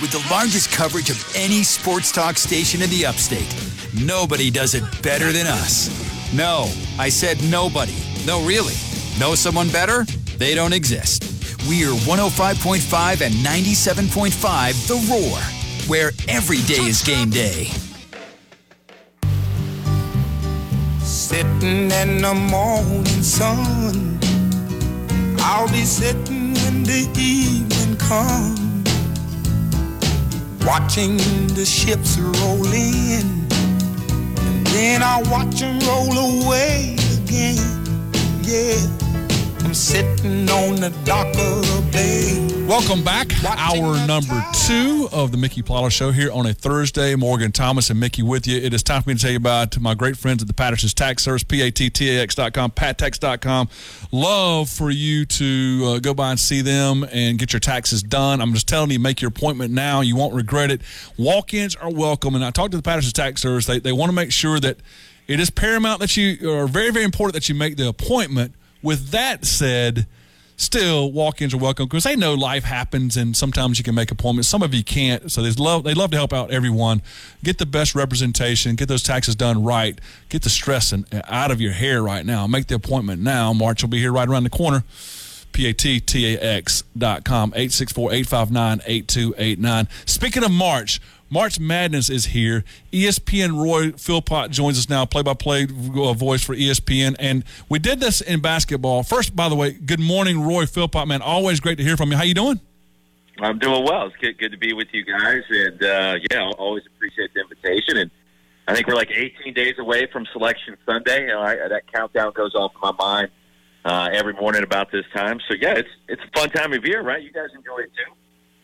with the largest coverage of any sports talk station in the upstate. Nobody does it better than us. No, I said nobody. No, really. Know someone better? They don't exist. We are 105.5 and 97.5 The Roar, where every day is game day. Sitting in the morning sun, I'll be sitting when the evening comes watching the ships roll in, and then I watch them roll away again. Yeah. I'm sitting on the dock of the bay. Welcome back. Hour number two of the Mickey Plyler Show here on a Thursday. Morgan Thomas and Mickey with you. It is time for me to tell you about my great friends at the Patterson's Tax Service, P-A-T-T-A-X.com, pattax.com. Love for you to uh, go by and see them and get your taxes done. I'm just telling you, make your appointment now. You won't regret it. Walk-ins are welcome. And I talked to the Patterson's Tax Service. They, they want to make sure that it is paramount that you, or very, very important that you make the appointment – with that said, still walk-ins are welcome because they know life happens and sometimes you can make appointments. Some of you can't so they love they love to help out everyone. Get the best representation get those taxes done right. Get the stress out of your hair right now. Make the appointment now. March will be here right around the corner. P-A-T-T-A-X.com, 864-859-8289. Speaking of March, March Madness is here. ESPN Roy Philpott joins us now, play-by-play uh, voice for ESPN. And we did this in basketball. First, by the way, good morning, Roy Philpott, man. Always great to hear from you. How you doing? I'm doing well. It's good, good to be with you guys. And, uh, yeah, I always appreciate the invitation. And I think we're like 18 days away from Selection Sunday. You know, I, that countdown goes off in my mind uh, every morning about this time. So, yeah, it's, it's a fun time of year, right? You guys enjoy it, too.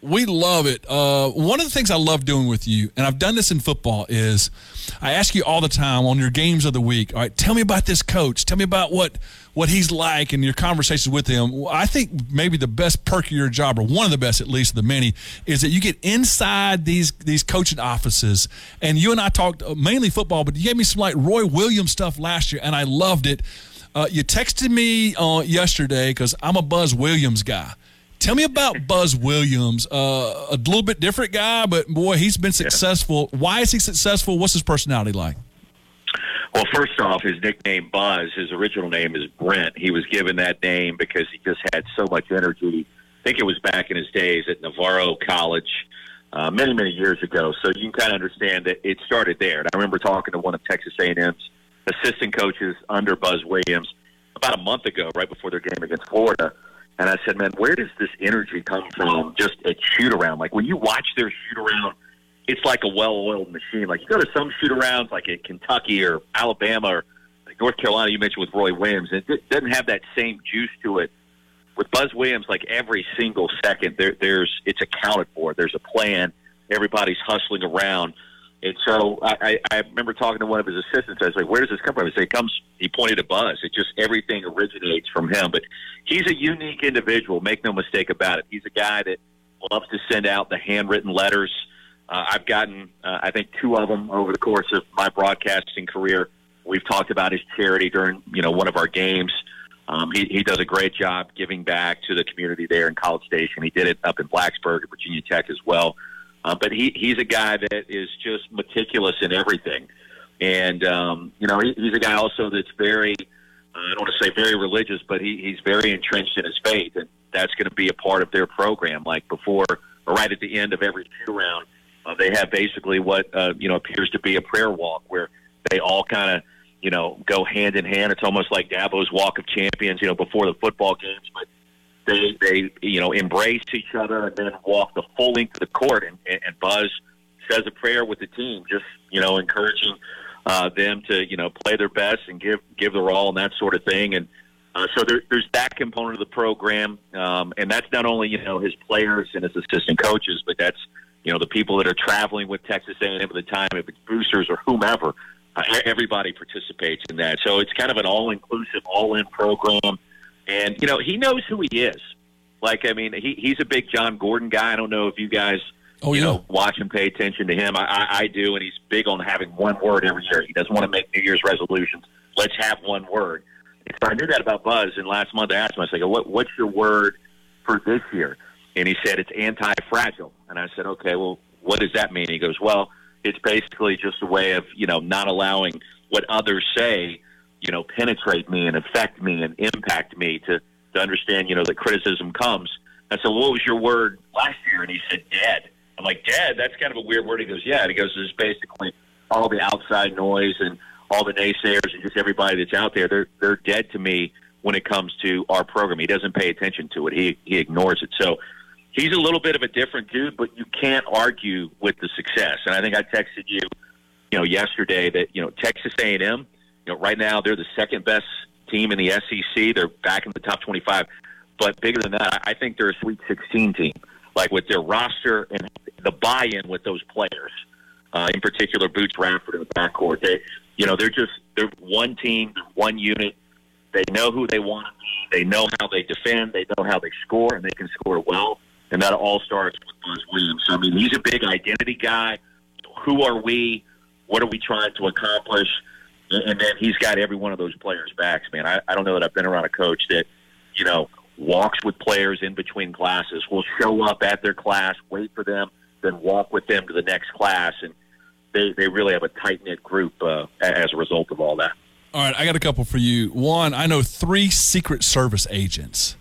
We love it. Uh, one of the things I love doing with you, and I've done this in football, is I ask you all the time on your games of the week. All right, tell me about this coach. Tell me about what what he's like and your conversations with him. I think maybe the best perk of your job, or one of the best at least of the many, is that you get inside these these coaching offices. And you and I talked mainly football, but you gave me some like Roy Williams stuff last year, and I loved it. Uh, you texted me uh, yesterday because I'm a Buzz Williams guy. Tell me about Buzz Williams, uh, a little bit different guy, but boy, he's been successful. Yeah. Why is he successful? What's his personality like? Well, first off, his nickname Buzz, his original name is Brent. He was given that name because he just had so much energy. I think it was back in his days at Navarro College uh, many, many years ago. So you can kind of understand that it started there. And I remember talking to one of Texas A&M's assistant coaches under Buzz Williams about a month ago, right before their game against Florida and I said, man, where does this energy come from just at shoot around? Like when you watch their shoot around, it's like a well oiled machine. Like you go to some shoot arounds like at Kentucky or Alabama or North Carolina, you mentioned with Roy Williams, it doesn't have that same juice to it. With Buzz Williams, like every single second, there, there's it's accounted for. There's a plan. Everybody's hustling around. And so I, I remember talking to one of his assistants. I was like, "Where does this come from?" He said, "It comes." He pointed to Buzz. It just everything originates from him. But he's a unique individual. Make no mistake about it. He's a guy that loves to send out the handwritten letters. Uh, I've gotten, uh, I think, two of them over the course of my broadcasting career. We've talked about his charity during, you know, one of our games. Um, he, he does a great job giving back to the community there in College Station. He did it up in Blacksburg Virginia Tech as well. Uh, but he, he's a guy that is just meticulous in everything. And, um, you know, he, he's a guy also that's very, uh, I don't want to say very religious, but he, he's very entrenched in his faith. And that's going to be a part of their program. Like before, or right at the end of every shoot around, uh, they have basically what, uh, you know, appears to be a prayer walk where they all kind of, you know, go hand in hand. It's almost like Dabo's Walk of Champions, you know, before the football games. But they they you know embrace each other and then walk the full length of the court and, and Buzz says a prayer with the team, just you know encouraging uh, them to you know play their best and give give their all and that sort of thing. And uh, so there, there's that component of the program, um, and that's not only you know his players and his assistant coaches, but that's you know the people that are traveling with Texas A&M at the time, if it's boosters or whomever. Uh, everybody participates in that, so it's kind of an all-inclusive, all-in program. And you know, he knows who he is. Like, I mean, he he's a big Jon Gordon guy. I don't know if you guys, oh, you yeah. know, watch and pay attention to him. I, I, I do, and he's big on having one word every year. He doesn't want to make New Year's resolutions. Let's have one word. And so I knew that about Buzz. And last month I asked him, I said, "What what's your word for this year?" and he said it's anti-fragile. And I said, okay, well, what does that mean? He goes, well, it's basically just a way of you know not allowing what others say, you know, penetrate me and affect me and impact me to to understand, you know, that criticism comes. I said, what was your word last year? And he said, dead. I'm like, dead? That's kind of a weird word. He goes, yeah. And he goes, it's basically all the outside noise and all the naysayers and just everybody that's out there. They're they're dead to me when it comes to our program. He doesn't pay attention to it. He he ignores it. So he's a little bit of a different dude, but you can't argue with the success. And I think I texted you, you know, yesterday that you know Texas A&M, you know, right now they're the second best team in the SEC. They're back in the top 25, but bigger than that, I think they're a Sweet 16 team. Like with their roster and the buy-in with those players, uh, in particular, Boots Radford in the backcourt. They, you know, they're just they're one team, one unit. They know who they want to be. They know how they defend. They know how they score, and they can score well and that all starts with Buzz Williams. So, I mean, he's a big identity guy. Who are we? What are we trying to accomplish? And then he's got every one of those players' backs, man. I, I don't know that I've been around a coach that, you know, walks with players in between classes, will show up at their class, wait for them, then walk with them to the next class. And they, they really have a tight knit group uh, as a result of all that. All right, I got a couple for you. One, I know three Secret Service agents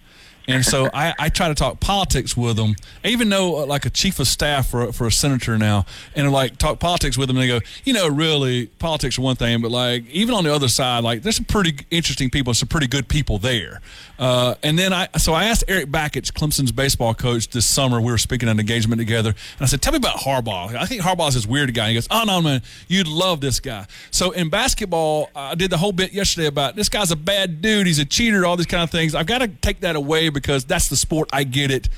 and so I, I try to talk politics with them. Even though uh, like a chief of staff for, for a senator now, and like talk politics with them. And they go, you know, really, politics are one thing, but like even on the other side, like there's some pretty interesting people, some pretty good people there. Uh, and then I, so I asked Eric Bakich, Clemson's baseball coach, this summer. We were speaking at an engagement together, and I said, "Tell me about Harbaugh. I think Harbaugh's this weird guy." He goes, "Oh no, man, you'd love this guy." So in basketball, I did the whole bit yesterday about this guy's a bad dude. He's a cheater. All these kind of things. I've got to take that away because that's the sport. I get it.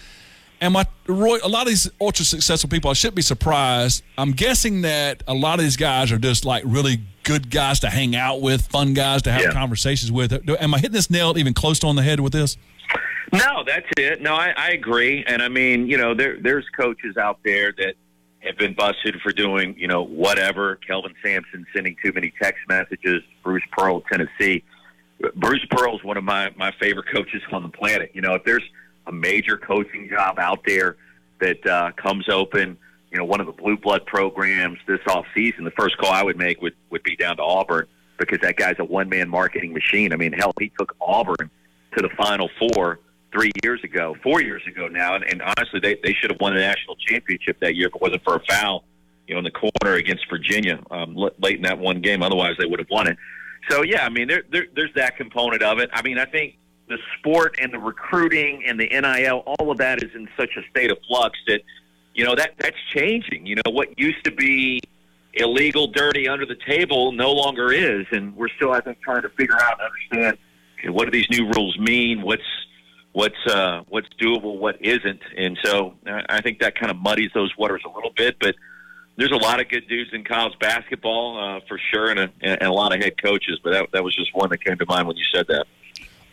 And my Roy, a lot of these ultra successful people, I shouldn't be surprised. I'm guessing that a lot of these guys are just like really good guys to hang out with, fun guys to have yeah. conversations with. Am I hitting this nail even close to on the head with this? No, that's it. No, I, I agree. And I mean, you know, there there's coaches out there that have been busted for doing, you know, whatever. Kelvin Sampson sending too many text messages. Bruce Pearl, Tennessee. Bruce Pearl is one of my my favorite coaches on the planet. You know, if there's a major coaching job out there that uh, comes open, you know, one of the blue blood programs this off season, the first call I would make would would be down to Auburn because that guy's a one man marketing machine. I mean, hell, he took Auburn to the Final Four three years ago, four years ago now, and, and honestly, they they should have won the national championship that year if it wasn't for a foul, you know, in the corner against Virginia um, late in that one game. Otherwise, they would have won it. So yeah, I mean, there, there there's that component of it. I mean, I think the sport and the recruiting and the NIL, all of that is in such a state of flux that you know that that's changing. You know, what used to be illegal, dirty, under the table no longer is, and we're still, I think, trying to figure out and understand okay, what do these new rules mean. What's what's uh, what's doable, what isn't, and so I think that kind of muddies those waters a little bit, but there's a lot of good dudes in college basketball uh, for sure, and a, and a lot of head coaches. But that, that was just one that came to mind when you said that.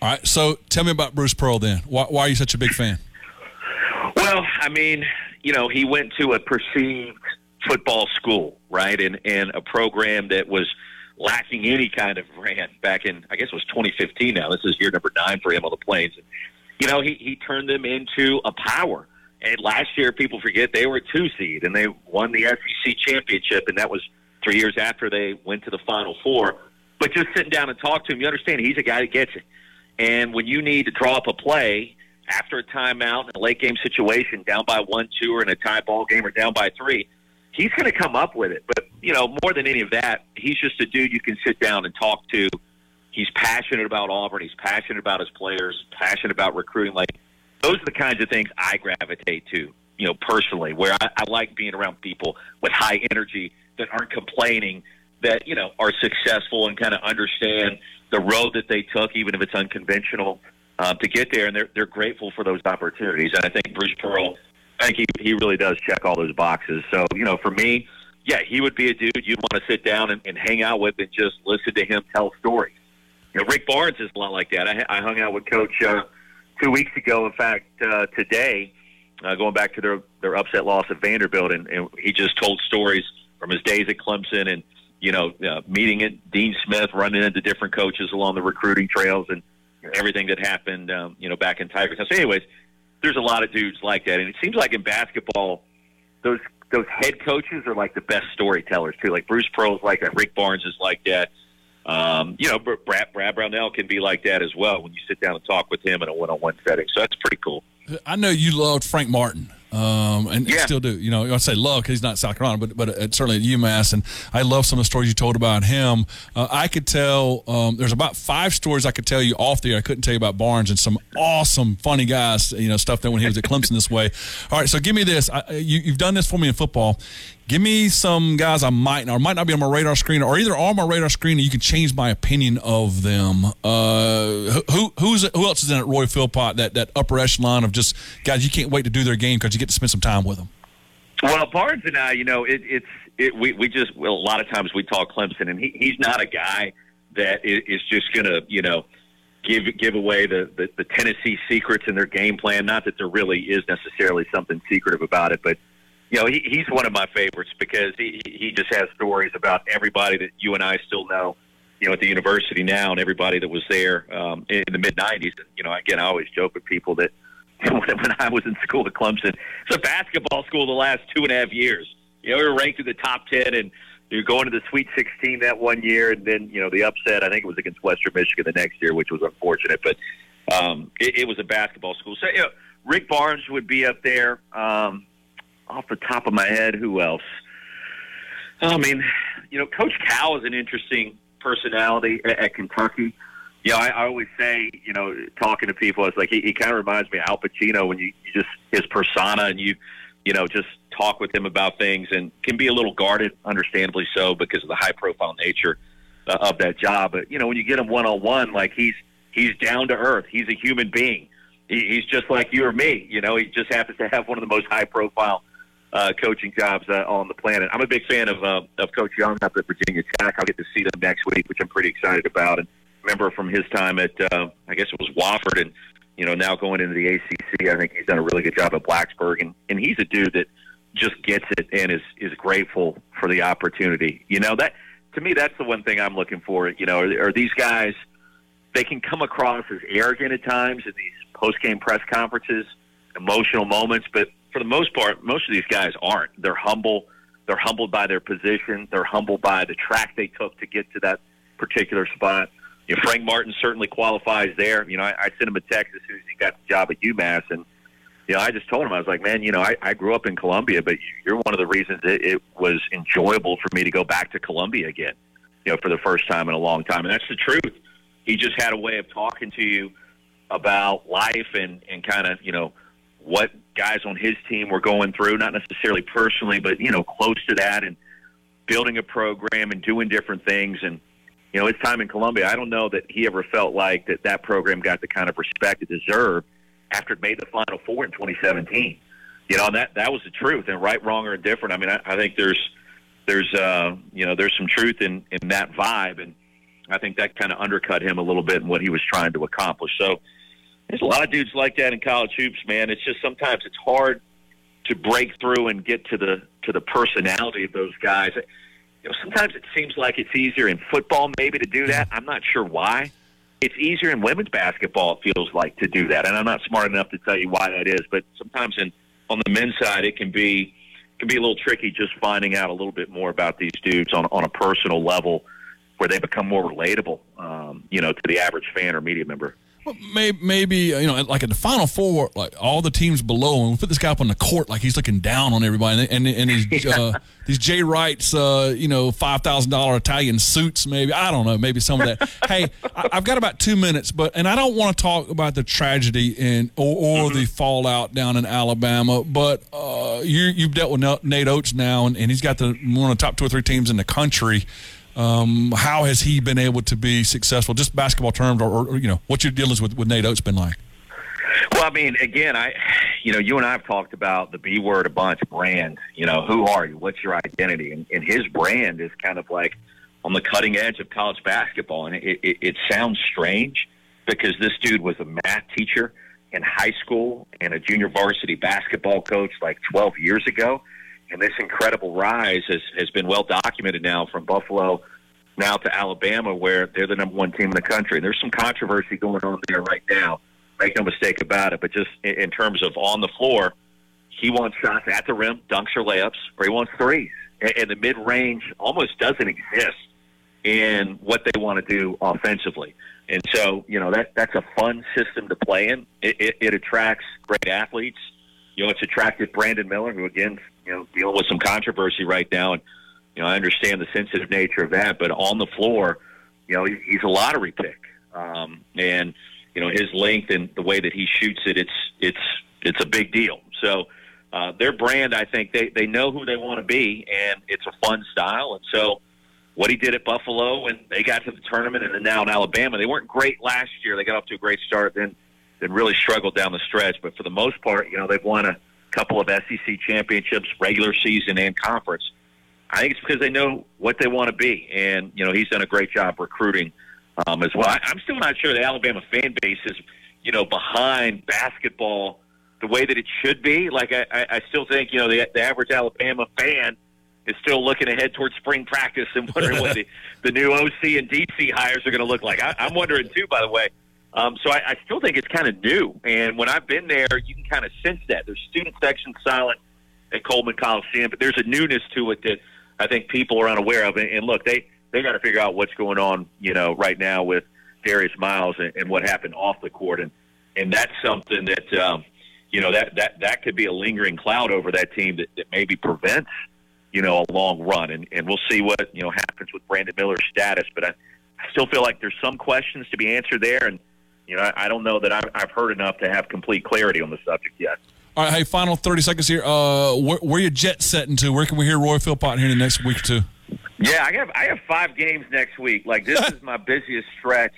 All right, so tell me about Bruce Pearl then. Why, why are you such a big fan? Well, I mean, you know, he went to a perceived football school, right, and and a program that was lacking any kind of brand back in, I guess it was 2015. Now this is year number nine for him on the Plains. You know, he he turned them into a power and last year, people forget they were a two seed and they won the SEC championship, and that was three years after they went to the Final Four. But just sitting down and talk to him, you understand he's a guy that gets it. And when you need to draw up a play after a timeout in a late game situation, down by one, two, or in a tie ball game, or down by three, he's going to come up with it. But you know, more than any of that, he's just a dude you can sit down and talk to. He's passionate about Auburn. He's passionate about his players. Passionate about recruiting. Like those are the kinds of things I gravitate to, you know, personally, where I, I like being around people with high energy that aren't complaining, that, you know, are successful and kind of understand the road that they took, even if it's unconventional, um, to get there. And they're, they're grateful for those opportunities. And I think Bruce Pearl, I think he, he really does check all those boxes. So, you know, for me, yeah, he would be a dude you'd want to sit down and, and hang out with and just listen to him tell stories. You know, Rick Barnes is a lot like that. I, I hung out with Coach uh, two weeks ago, in fact, uh, today, uh, going back to their their upset loss at Vanderbilt, and, and he just told stories from his days at Clemson, and you know, uh, meeting at Dean Smith, running into different coaches along the recruiting trails, and everything that happened, um, you know, back in Tigers. So, anyways, there's a lot of dudes like that, and it seems like in basketball, those those head coaches are like the best storytellers too. Like Bruce Pearl's like that. Rick Barnes is like that. Um, you know, Brad, Brad Brownell can be like that as well when you sit down and talk with him in a one-on-one setting. So that's pretty cool. I know you loved Frank Martin um, and Yeah. still do. You know, I say love because he's not South Carolina, but but uh, certainly at UMass, and I love some of the stories you told about him. Uh, I could tell um, there's about five stories I could tell you off the air. I couldn't tell you about Barnes and some awesome, funny guys. You know, stuff that when he was at Clemson this way. All right, so give me this. I, you, you've done this for me in football. Give me some guys I might or might not be on my radar screen, or either on my radar screen, and you can change my opinion of them. Uh, who who's who else is in at Roy Philpott? That that upper echelon of just guys you can't wait to do their game because you get to spend some time with them. Well, Barnes and I, you know, it, it's it, we we just well, a lot of times we talk Clemson, and he, he's not a guy that is, just going to you know give give away the, the the Tennessee secrets in their game plan. Not that there really is necessarily something secretive about it, but you know, he, he's one of my favorites because he he just has stories about everybody that you and I still know. You know, at the university now, and everybody that was there um, in the mid '90s. And you know, again, I always joke with people that when, I was in school at Clemson, it's a basketball school the last two and a half years. You know, we were ranked in the top ten, and you're going to the Sweet 16 that one year, and then you know the upset. I think it was against Western Michigan the next year, which was unfortunate, but um, it, it was a basketball school. So, you know, Rick Barnes would be up there. Um, off the top of my head, who else? I mean, you know, Coach Cal is an interesting personality at, at Kentucky. Know, I, I always say, you know, talking to people, it's like he, he kind of reminds me of Al Pacino when you, you just his persona and you, you know, just talk with him about things and can be a little guarded, understandably so, because of the high profile nature uh, of that job. But you know, when you get him one on one, like he's he's down to earth. He's a human being. He, he's just like you or me. You know, he just happens to have one of the most high profile uh, coaching jobs uh, on the planet. I'm a big fan of uh, of Coach Young up at Virginia Tech. I'll get to see them next week, which I'm pretty excited about. And remember from his time at uh, I guess it was Wofford, and you know now going into the ACC, I think he's done a really good job at Blacksburg, and and he's a dude that just gets it and is is grateful for the opportunity. You know that to me, that's the one thing I'm looking for. You know, are, are these guys? They can come across as arrogant at times in these post game press conferences, emotional moments, but for the most part, most of these guys aren't. They're humble. They're humbled by their position. They're humbled by the track they took to get to that particular spot. You know, Frank Martin certainly qualifies there. You know, I, I sent him a text as soon as he got the job at UMass, and you know, I just told him I was like, man, you know, I, I grew up in Columbia, but you're one of the reasons it, it was enjoyable for me to go back to Columbia again. You know, for the first time in a long time, and that's the truth. He just had a way of talking to you about life and and kind of you know what guys on his team were going through, not necessarily personally, but you know, close to that, and building a program and doing different things. And you know, his time in Columbia, I don't know that he ever felt like that that program got the kind of respect it deserved after it made the Final Four in 2017. You know, and that that was the truth. And right, wrong, or indifferent. I mean, I, I think there's there's uh, you know there's some truth in in that vibe, and I think that kind of undercut him a little bit in what he was trying to accomplish. So there's a lot of dudes like that in college hoops, man. It's just sometimes it's hard to break through and get to the to the personality of those guys. You know, sometimes it seems like it's easier in football maybe to do that. I'm not sure why. It's easier in women's basketball. It feels like to do that, and I'm not smart enough to tell you why that is. But sometimes in on the men's side, it can be can be a little tricky just finding out a little bit more about these dudes on on a personal level, where they become more relatable, um, you know, to the average fan or media member. Well, maybe, maybe you know, like in the Final Four, like all the teams below, and we put this guy up on the court like he's looking down on everybody, and and, and these uh, these Jay Wright's, uh, you know, five thousand dollar Italian suits, maybe I don't know, maybe some of that. hey, I, I've got about two minutes, but and I don't want to talk about the tragedy and or, or the fallout down in Alabama, but uh, you you've dealt with Nate Oats now, and, and he's got the one of the top two or three teams in the country. Um, how has he been able to be successful, just basketball terms, or, or you know, what's your dealings with, with Nate Oats been like? Well, I mean, again, I, you know, you and I have talked about the B word a bunch, brand. You know, who are you? What's your identity? And, and his brand is kind of like on the cutting edge of college basketball, and it, it, it sounds strange because this dude was a math teacher in high school and a junior varsity basketball coach like 12 years ago. And this incredible rise has, has been well documented now from Buffalo now to Alabama, where they're the number one team in the country. And there's some controversy going on there right now Make no mistake about it. But just in, terms of on the floor, he wants shots at the rim, dunks or layups, or he wants threes. And, and the mid range almost doesn't exist in what they want to do offensively. And so, you know, that that's a fun system to play in. It, it, it attracts great athletes. You know, it's attracted Brandon Miller, who again, you know, dealing with some controversy right now, and you know, I understand the sensitive nature of that. But on the floor, you know, he's a lottery pick, um, and you know, his length and the way that he shoots it, it's it's it's a big deal. So. Uh, their brand, I think they, they know who they want to be, and it's a fun style. And so, what he did at Buffalo when they got to the tournament and then now in Alabama. They weren't great last year. They got off to a great start, then then really struggled down the stretch. But for the most part, you know, they've won a couple of SEC championships, regular season and conference. I think it's because they know what they want to be, and you know he's done a great job recruiting um, as well. I, I'm still not sure the Alabama fan base is, you know, behind basketball the way that it should be. Like I, I still think you know the, the average Alabama fan is still looking ahead towards spring practice and wondering what the, the new OC and DC hires are going to look like. I, I'm wondering too, by the way. Um, so I, I still think it's kind of new. And when I've been there, you can kind of sense that. There's student section silent at Coleman Coliseum, but there's a newness to it that I think people are unaware of. And, and look, they they got to figure out what's going on, you know, right now with Darius Miles and, and what happened off the court, and and that's something that um, you know that that that could be a lingering cloud over that team that, that maybe prevents you know, a long run. And, and we'll see what, you know, happens with Brandon Miller's status. But I, I still feel like there's some questions to be answered there. And, you know, I, I don't know that I've, I've heard enough to have complete clarity on the subject yet. All right, hey, final 30 seconds here. Uh, where, where you jet setting to? Where can we hear Roy Philpott here in the next week or two? Yeah, I have I have five games next week. Like this is my busiest stretch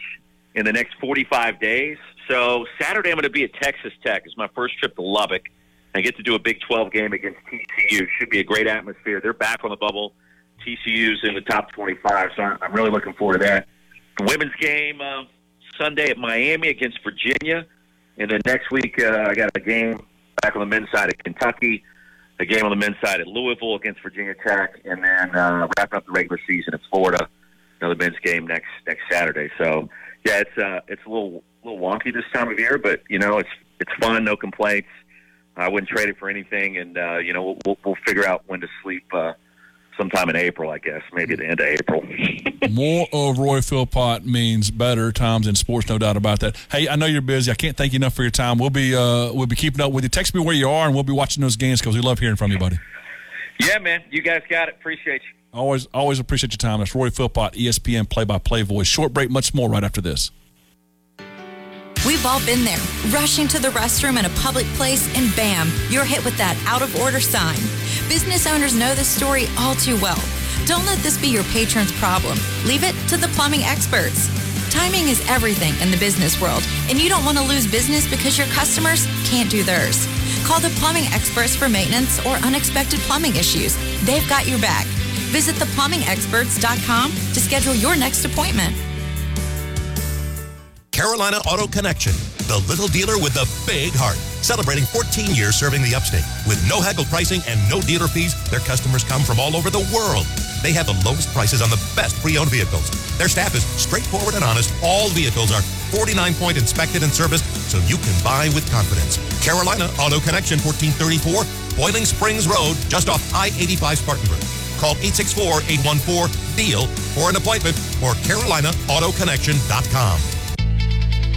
in the next 45 days. So Saturday I'm going to be at Texas Tech. It's my first trip to Lubbock. I get to do a Big 12 game against TCU. Should be a great atmosphere. They're back on the bubble. TCU's in the top 25, so I'm really looking forward to that. The women's game uh, Sunday at Miami against Virginia, and then next week uh, I got a game back on the men's side at Kentucky, a game on the men's side at Louisville against Virginia Tech, and then uh, wrapping up the regular season at Florida. Another men's game next next Saturday. So yeah, it's uh, it's a little little wonky this time of year, but you know it's it's fun, no complaints. I wouldn't trade it for anything, and uh, you know we'll, we'll figure out when to sleep uh, sometime in April, I guess, maybe the end of April. More of Roy Philpott means better times in sports, no doubt about that. Hey, I know you're busy. I can't thank you enough for your time. We'll be uh, we'll be keeping up with you. Text me where you are, and we'll be watching those games because we love hearing from you, buddy. Yeah, man, you guys got it. Appreciate you. Always, always appreciate your time. That's Roy Philpott, ESPN play-by-play voice. Short break, much more right after this. We've all been there, rushing to the restroom in a public place, and bam, you're hit with that out of order sign. Business owners know this story all too well. Don't let this be your patron's problem. Leave it to the plumbing experts. Timing is everything in the business world, and you don't want to lose business because your customers can't do theirs. Call the plumbing experts for maintenance or unexpected plumbing issues. They've got your back. Visit theplumbingexperts.com to schedule your next appointment. Carolina Auto Connection, the little dealer with the big heart. Celebrating 14 years serving the upstate. With no haggle pricing and no dealer fees, their customers come from all over the world. They have the lowest prices on the best pre-owned vehicles. Their staff is straightforward and honest. All vehicles are 49-point inspected and serviced, so you can buy with confidence. Carolina Auto Connection, 1434 Boiling Springs Road, just off I-85 Spartanburg. Call 864-814-DEAL for an appointment or CarolinaAutoConnection.com.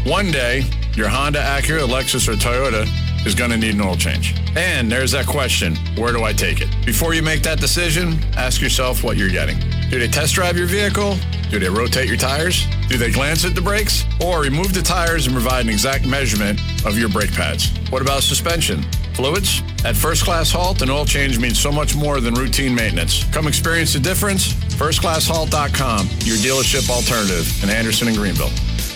One day, your Honda, Acura, Lexus, or Toyota is going to need an oil change. And there's that question where do I take it? Before you make that decision, ask yourself what you're getting. Do they test drive your vehicle? Do they rotate your tires? Do they glance at the brakes? Or remove the tires and provide an exact measurement of your brake pads? What about suspension? Fluids? At First Class Halt, an oil change means so much more than routine maintenance. Come experience the difference. FirstClassHalt.com, your dealership alternative in Anderson and Greenville.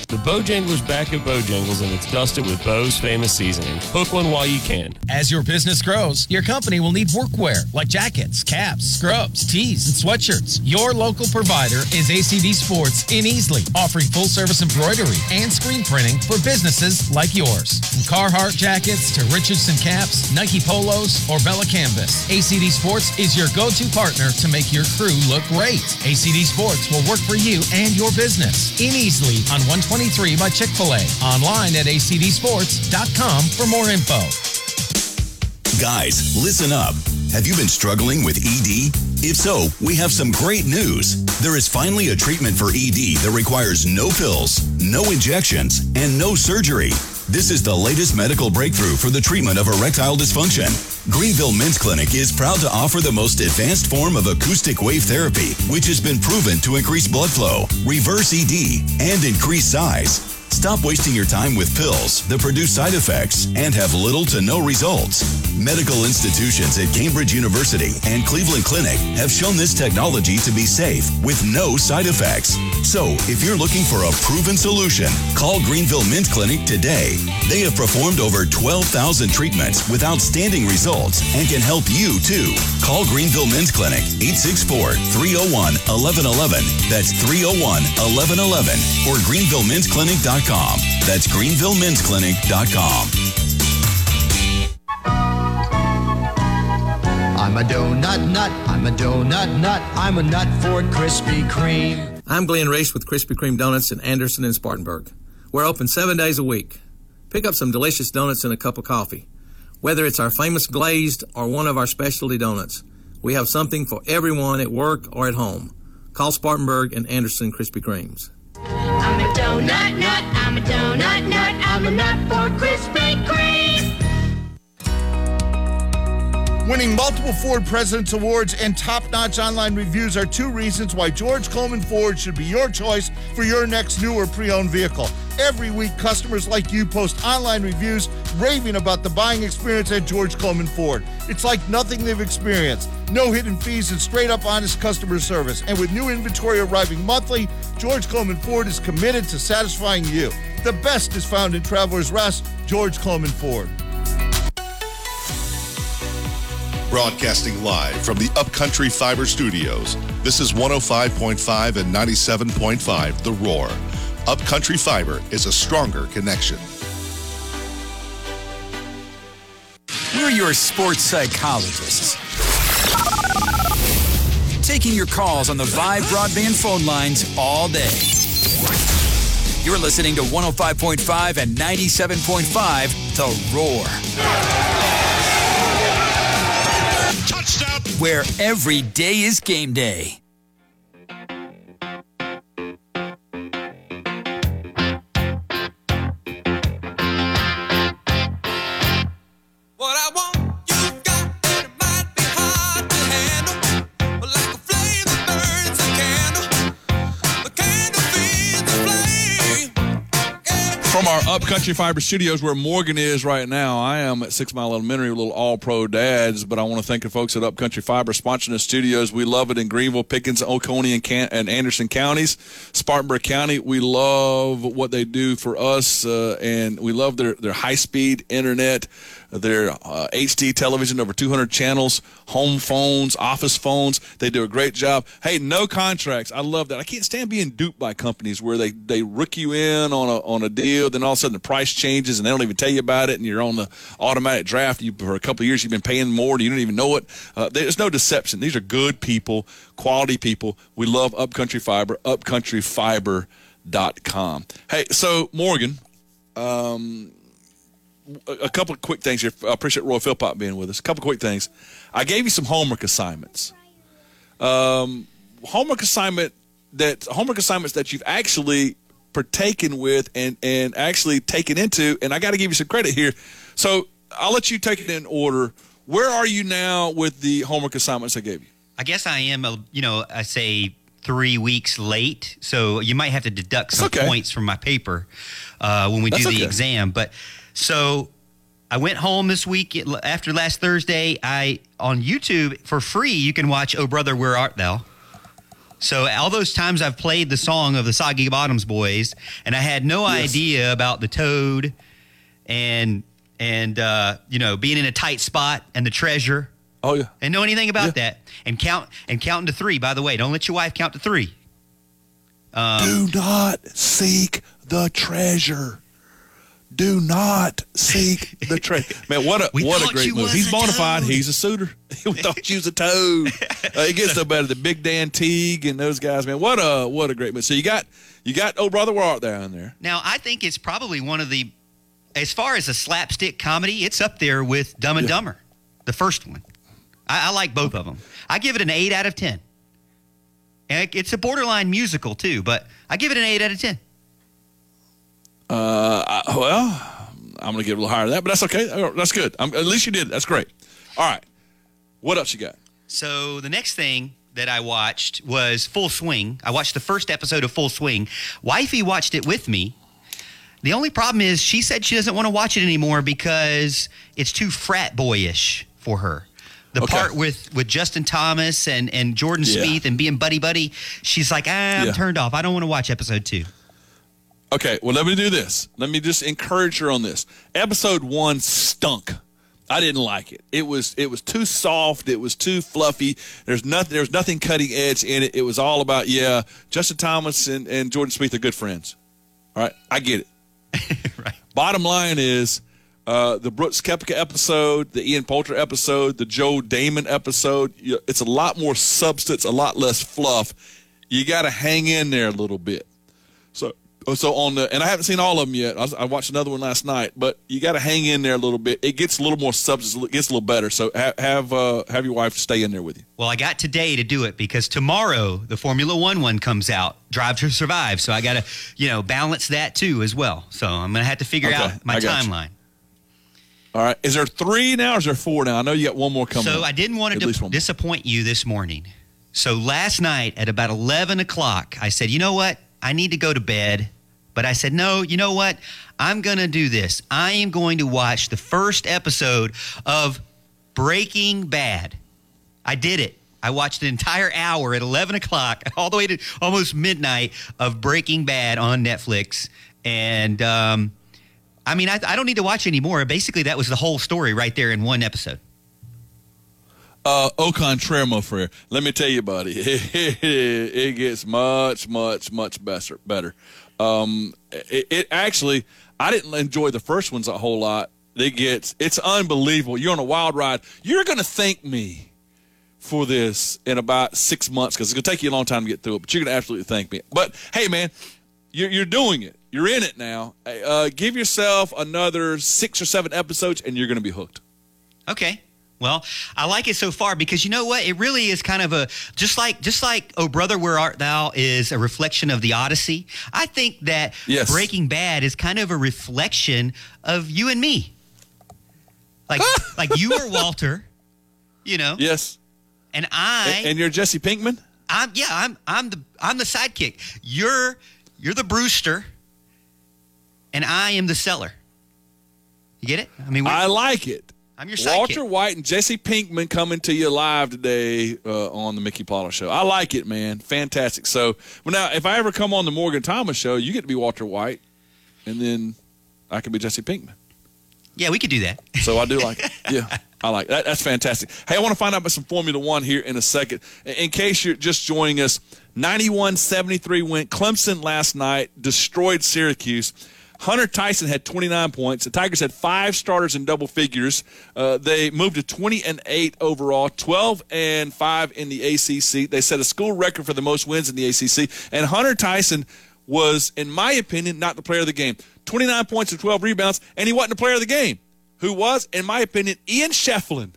The Bojangler's back at Bojangles and it's dusted with Bo's famous seasoning. Hook one while you can. As your business grows, your company will need workwear like jackets, caps, scrubs, tees, and sweatshirts. Your local provider is ACD Sports in Easley, offering full service embroidery and screen printing for businesses like yours. From Carhartt jackets to Richardson caps, Nike polos, or Bella canvas, ACD Sports is your go to partner to make your crew look great. ACD Sports will work for you and your business in Easley on 120. 23 by Chick fil A. Online at acdsports.com for more info. Guys, listen up. Have you been struggling with ED? If so, we have some great news. There is finally a treatment for ED that requires no pills, no injections, and no surgery. This is the latest medical breakthrough for the treatment of erectile dysfunction. Greenville Men's Clinic is proud to offer the most advanced form of acoustic wave therapy, which has been proven to increase blood flow, reverse ED, and increase size. Stop wasting your time with pills that produce side effects and have little to no results. Medical institutions at Cambridge University and Cleveland Clinic have shown this technology to be safe with no side effects. So, if you're looking for a proven solution, call Greenville Men's Clinic today. They have performed over 12,000 treatments with outstanding results and can help you too. Call Greenville Men's Clinic 864 301 1111. That's 301 1111 or greenvillemensclinic.com. That's greenvillemensclinic.com. I'm a donut nut. I'm a donut nut. I'm a nut for Krispy Kreme. I'm Glenn Reese with Krispy Kreme Donuts in Anderson and Spartanburg. We're open seven days a week. Pick up some delicious donuts and a cup of coffee. Whether it's our famous glazed or one of our specialty donuts, we have something for everyone at work or at home. Call Spartanburg and Anderson Krispy Kremes. I'm a donut nut. I'm a donut nut. I'm a nut for Krispy Kreme. Winning multiple Ford President's Awards and top notch online reviews are two reasons why George Coleman Ford should be your choice for your next new or pre owned vehicle. Every week, customers like you post online reviews raving about the buying experience at George Coleman Ford. It's like nothing they've experienced. No hidden fees and straight up honest customer service. And with new inventory arriving monthly, George Coleman Ford is committed to satisfying you. The best is found in Traveler's Rest, George Coleman Ford. Broadcasting live from the Upcountry Fiber Studios. This is 105.5 and 97.5 The Roar. Upcountry Fiber is a stronger connection. We're your sports psychologists. Taking your calls on the Vibe broadband phone lines all day. You're listening to 105.5 and 97.5 The Roar. Where every day is game day. Our Upcountry Fiber Studios, where Morgan is right now, I am at Six Mile Elementary, little all pro dads. But I want to thank the folks at Upcountry Fiber sponsoring the studios. We love it in Greenville, Pickens, Oconee, and, Can- and Anderson counties, Spartanburg County. We love what they do for us, uh, and we love their, their high speed internet, their uh, HD television, over 200 channels, home phones, office phones. They do a great job. Hey, no contracts. I love that. I can't stand being duped by companies where they, they rook you in on a, on a deal, then all of a sudden the price changes and they don't even tell you about it, and you're on the automatic draft. You, for a couple of years, you've been paying more, and you don't even know it. Uh, there's no deception. These are good people, quality people. We love Upcountry Fiber, upcountryfiber.com. Hey, so Morgan, um, a couple of quick things here. I appreciate Roy Philpott being with us. A couple of quick things. I gave you some homework assignments. Um, homework assignment that homework assignments that you've actually partaken with and and actually taken into. And I got to give you some credit here. So I'll let you take it in order. Where are you now with the homework assignments I gave you? I guess I am, a, you know, I say three weeks late. So you might have to deduct some okay. points from my paper uh, when we That's do the okay. exam. But so I went home this week after last Thursday. I on YouTube for free. You can watch "Oh Brother, Where Art Thou." So all those times I've played the song of the Soggy Bottoms Boys, and I had no Yes. idea about the toad, and and uh, you know being in a tight spot and the treasure. Oh yeah. And know anything about that? And count and counting to three. By the way, don't let your wife count to three. Um, Do not seek the treasure. Do not seek the trade. Man, what a We what a great movie. He's a bona fide. He's a suitor. we thought you was a toad. Uh, it gets no better than Big Dan Teague and those guys, man. What a what a great movie. So you got you got Oh Brother Where Art Thou in there. Now, I think it's probably one of the, as far as a slapstick comedy, it's up there with Dumb and Dumber, the first one. I, I like both of them. I give it an 8 out of 10. And it's a borderline musical, too, but I give it an 8 out of 10. Uh, I, well, I'm gonna get a little higher than that, but that's okay. Uh, That's good. I'm, at least you did. That's great. All right. What else you got? So the next thing that I watched was Full Swing. I watched the first episode of Full Swing. Wifey watched it with me. The only problem is she said she doesn't want to watch it anymore because it's too frat boyish for her. The Okay. part with with Justin Thomas and and Jordan Yeah. Spieth and being buddy buddy, she's like, ah, I'm Yeah. turned off. I don't want to watch episode two. Okay, well, let me do this. Let me just encourage her on this. Episode one stunk. I didn't like it. It was it was too soft. It was too fluffy. There's nothing. There's nothing cutting edge in it. It was all about yeah. Justin Thomas and, and Jordan Spieth are good friends. All right, I get it. right. Bottom line is uh, the Brooks Koepka episode, the Ian Poulter episode, the Joel Dahmen episode. It's a lot more substance, a lot less fluff. You got to hang in there a little bit. So, so on the, and I haven't seen all of them yet. I, I watched another one last night, but you got to hang in there a little bit. It gets a little more substance, it gets a little better. So ha- have uh, have your wife stay in there with you. Well, I got today to do it because tomorrow the Formula One one comes out, Drive to Survive. So I got to, you know, balance that too as well. So I'm gonna have to figure Okay, out my got you. timeline. All right, is there three now or is there four now? I know you got one more coming. So up. I didn't want to least di- one more. disappoint you this morning. So last night at about 11 o'clock, I said, you know what? I need to go to bed. But I said, no, you know what? I'm going to do this. I am going to watch the first episode of Breaking Bad. I did it. I watched an entire hour at 11 o'clock, all the way to almost midnight of Breaking Bad on Netflix. And, um, I mean, I, I don't need to watch anymore. Basically, that was the whole story right there in one episode. Uh, au contraire, my friend. Let me tell you, buddy, it gets much, much, much better. Better. Um, it, it actually, I didn't enjoy the first ones a whole lot. It gets, it's unbelievable. You're on a wild ride. You're going to thank me for this in about six months because it's going to take you a long time to get through it. But you're going to absolutely thank me. But hey, man, you're, you're doing it. You're in it now. Uh, give yourself another six or seven episodes, and you're going to be hooked. Okay. Well, I like it so far because you know what? It really is kind of a just like just like Oh Brother Where Art Thou is a reflection of the Odyssey. I think that Yes. Breaking Bad is kind of a reflection of you and me. Like like you are Walter, you know, Yes. and I And, and you're Jesse Pinkman. I'm yeah, I'm I'm the I'm the sidekick. You're you're the Brewster, and I am the seller. You get it? I mean, I like it. I'm your sidekick. Walter White and Jesse Pinkman coming to you live today uh, on the Mickey Paula Show. I like it, man. Fantastic. So, well, now if I ever come on the Morgan Thomas Show, you get to be Walter White, and then I can be Jesse Pinkman. yeah, we could do that. So I do like it. Yeah, I like that. That's fantastic. Hey, I want to find out about some Formula One here in a second. In- case you're just joining us, 91 73 win. Clemson last night destroyed Syracuse. Hunter Tyson had 29 points. The Tigers had five starters in double figures. Uh, they moved to 20 and 8 overall, 12 and 5 in the ACC. They set a school record for the most wins in the ACC. And Hunter Tyson was, in my opinion, not the player of the game. 29 points and 12 rebounds, and he wasn't the player of the game. Who was, in my opinion, Ian Schieffelin.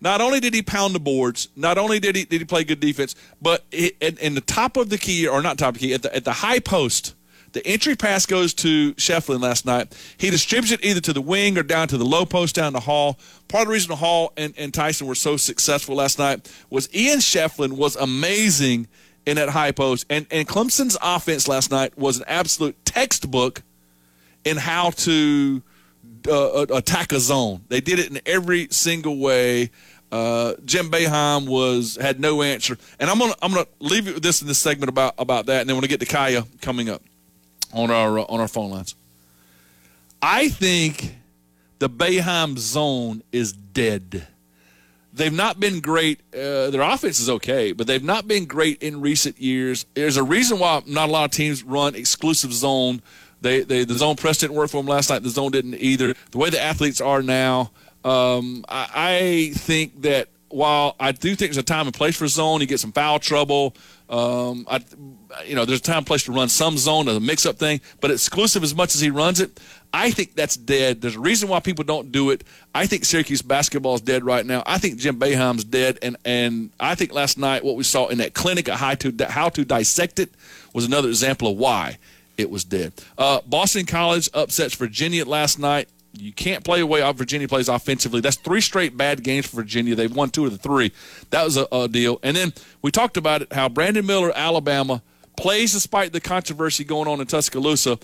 Not only did he pound the boards, not only did he did he play good defense, but in, in the top of the key, or not top of the key, at the, at the high post, the entry pass goes to Schieffelin last night. He distributes it either to the wing or down to the low post down the hall. Part of the reason Hall and, and Tyson were so successful last night was Ian Schieffelin was amazing in that high post. And, and Clemson's offense last night was an absolute textbook in how to uh, attack a zone. They did it in every single way. Uh, Jim Boeheim was had no answer, and I'm gonna I'm gonna leave you with this in this segment about about that, and then when I get to Kaya coming up on our uh, on our phone lines. I think the Boeheim zone is dead. They've not been great. Uh, their offense is okay, but they've not been great in recent years. There's a reason why not a lot of teams run exclusive zone They, they the zone press didn't work for them last night. The zone didn't either. The way the athletes are now, um, I, I think that while I do think there's a time and place for zone, you get some foul trouble. Um, I, you know, there's a time place to run some zone as a mix-up thing, but exclusive as much as he runs it, I think that's dead. There's a reason why people don't do it. I think Syracuse basketball is dead right now. I think Jim Boeheim's dead, and and I think last night what we saw in that clinic at how to how to dissect it was another example of why it was dead. Uh, Boston College upsets Virginia last night. You can't play away how Virginia plays offensively. That's three straight bad games for Virginia. They've won two of the three. That was a, a deal. And then we talked about it how Brandon Miller, Alabama, plays despite the controversy going on in Tuscaloosa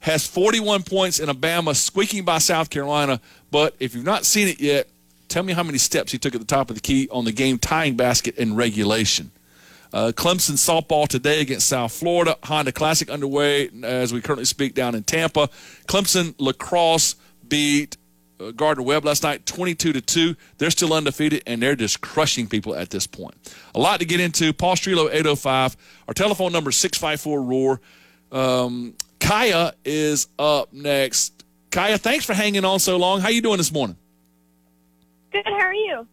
has 41 points in Alabama, squeaking by South Carolina. But if you've not seen it yet, tell me how many steps he took at the top of the key on the game tying basket in regulation. Uh, Clemson softball today against South Florida. Honda Classic underway as we currently speak down in Tampa. Clemson lacrosse beat uh, Gardner Webb last night, 22 to two. They're still undefeated and they're just crushing people at this point. A lot to get into. Paul Strelow, 805. Our telephone number is 654 Roar. Um, Kaya is up next. Kaya, thanks for hanging on so long. How you doing this morning? Good. How are you?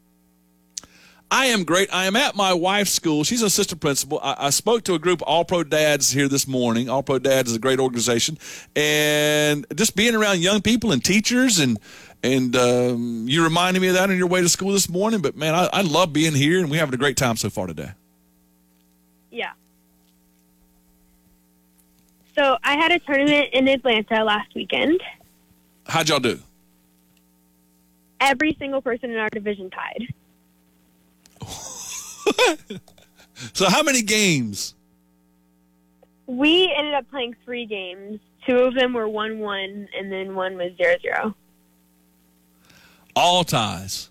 I am great. I am at my wife's school. She's an assistant principal. I, I spoke to a group of All Pro Dads here this morning. All Pro Dads is a great organization, and just being around young people and teachers and and um, you reminded me of that on your way to school this morning. But man, I, I love being here, and we're having a great time so far today. Yeah. So I had a tournament in Atlanta last weekend. How'd y'all do? Every single person in our division tied. So how many games? We ended up playing three games. Two of them were one-one, and then one was zero-zero. All ties.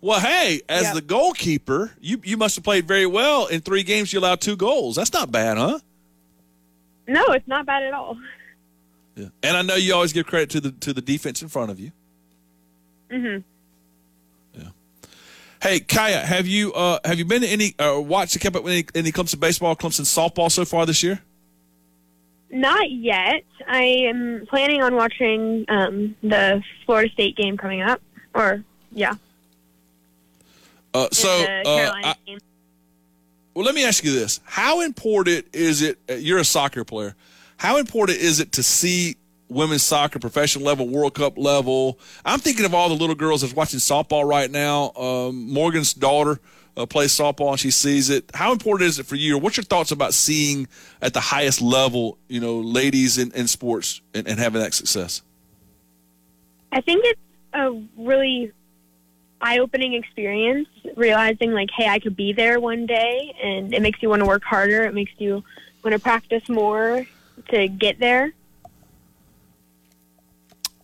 Well, hey, as Yep. the goalkeeper, you you must have played very well. In three games, you allowed two goals. That's not bad, huh? No, it's not bad at all. Yeah. And I know you always give credit to the to the defense in front of you. hmm Hey, Kaya, have you uh, have you been to any uh, watched kept up with any, any Clemson baseball, Clemson softball so far this year? Not yet. I am planning on watching um, the Florida State game coming up. Or yeah, Uh, so, the uh, I- game. well, let me ask you this: How important is it? uh, You're a soccer player. How important is it to see women's soccer, professional level, World Cup level? I'm thinking of all the little girls that's watching softball right now. Um, Morgan's daughter uh, plays softball and she sees it. How important is it for you? Or what's your thoughts about seeing at the highest level, you know, ladies in, in sports and, and having that success? I think it's a really eye-opening experience. Realizing like, hey, I could be there one day, and it makes you want to work harder. It makes you want to practice more to get there.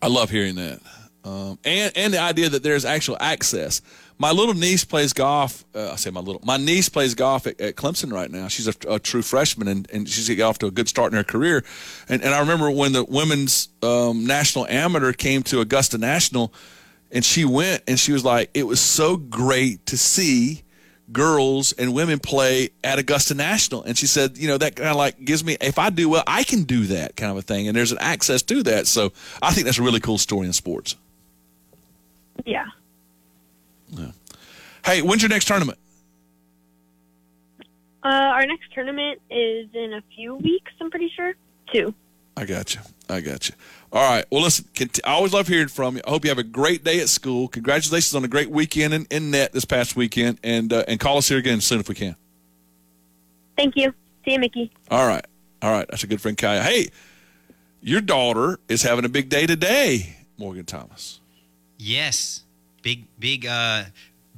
I love hearing that, um, and and the idea that there's actual access. My little niece plays golf. Uh, I say my little. My niece plays golf at, at Clemson right now. She's a, a true freshman, and, and she's got off to a good start in her career. And, and I remember when the women's um, national amateur came to Augusta National, and she went, and she was like, "It was so great to see." Girls and women play at Augusta National. And she said, you know, that kind of like gives me, if I do well, I can do that kind of a thing. And there's an access to that. So I think that's a really cool story in sports. Yeah. yeah. Hey, when's your next tournament? Uh, our next tournament is in a few weeks. I'm pretty sure. Two. I got you. I got you. All right. Well, listen, cont- I always love hearing from you. I hope you have a great day at school. Congratulations on a great weekend in, in net this past weekend. And, uh, and call us here again soon if we can. Thank you. See you, Mickey. All right. All right. That's a good friend, Kaya. Hey, your daughter is having a big day today, Morgan Thomas. Yes, big big uh,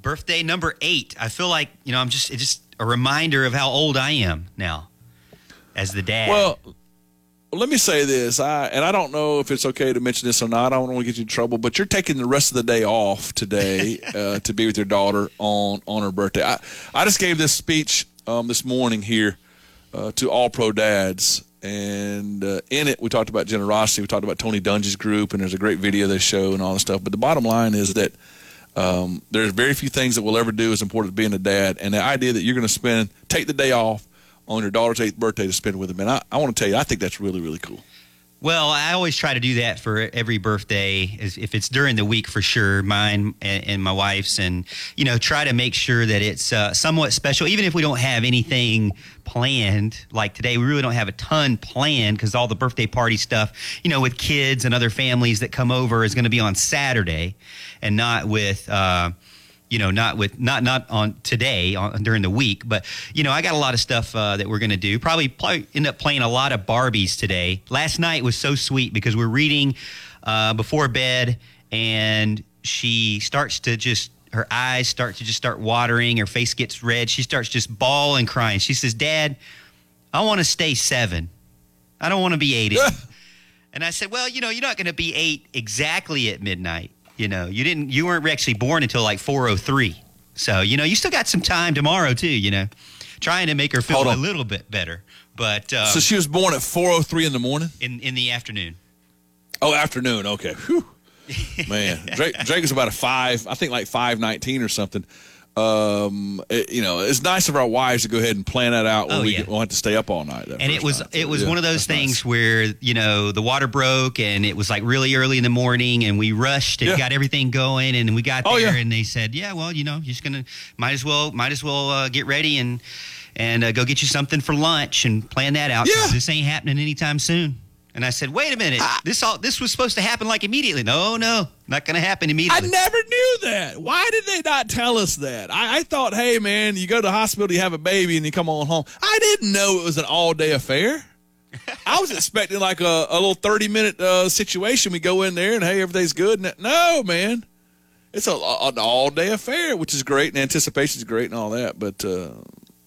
birthday number eight. I feel like you know I'm just it's just a reminder of how old I am now as the dad. Well, let me say this, I and I don't know if it's okay to mention this or not. I don't want to get you in trouble, but you're taking the rest of the day off today uh, to be with your daughter on on her birthday. I I just gave this speech um, this morning here uh, to all pro dads, and uh, in it we talked about generosity. We talked about Tony Dungy's group, and there's a great video they show and all this stuff. But the bottom line is that um, there's very few things that we'll ever do as important as being a dad, and the idea that you're going to spend take the day off on your daughter's eighth birthday to spend with them. And I, I want to tell you, I think that's really, really cool. Well, I always try to do that for every birthday, if it's during the week for sure, mine and, and my wife's, and you know, try to make sure that it's uh, somewhat special, even if we don't have anything planned. Like today, we really don't have a ton planned because all the birthday party stuff, you know, with kids and other families that come over is going to be on Saturday, and not with. Uh, you know, not with not not on today on, during the week, but you know, I got a lot of stuff uh, that we're going to do. Probably, probably end up playing a lot of Barbies today. Last night was so sweet because we're reading uh, before bed, and she starts to just her eyes start to just start watering. Her face gets red. She starts just bawling, crying. She says, "Dad, I want to stay seven. I don't want to be eight." and I said, "Well, you know, you're not going to be eight exactly at midnight." You know, you didn't. You weren't actually born until like 4:03. So you know, you still got some time tomorrow too. You know, trying to make her feel a little bit better. But um, so she was born at 4:03 in the morning. in in the afternoon. Oh, afternoon. Okay. Whew. Man, Drake, Drake is about a five. I think like five nineteen or something. Um, it- you know, it's nice of our wives to go ahead and plan that out when Oh, we yeah. have to stay up all night. and it was night. it was Yeah, one of those that's nice. things where you know the water broke and it was like really early in the morning and we rushed and Yeah. got everything going and we got Oh, there yeah. and they said yeah well you know you're just gonna might as well might as well uh, get ready and and uh, go get you something for lunch and plan that out Yeah. this ain't happening anytime soon and I said wait a minute this all this was supposed to happen like immediately no no not gonna happen immediately. I never knew that. Why did they not tell us that? I, I thought, hey man, you go to the hospital, you have a baby, and you come on home. I didn't know it was an all day affair. I was expecting like a, a little thirty minute uh, situation. We go in there and hey, everything's good. And no, man, it's a, an all day affair, which is great, and anticipation is great and all that. But uh,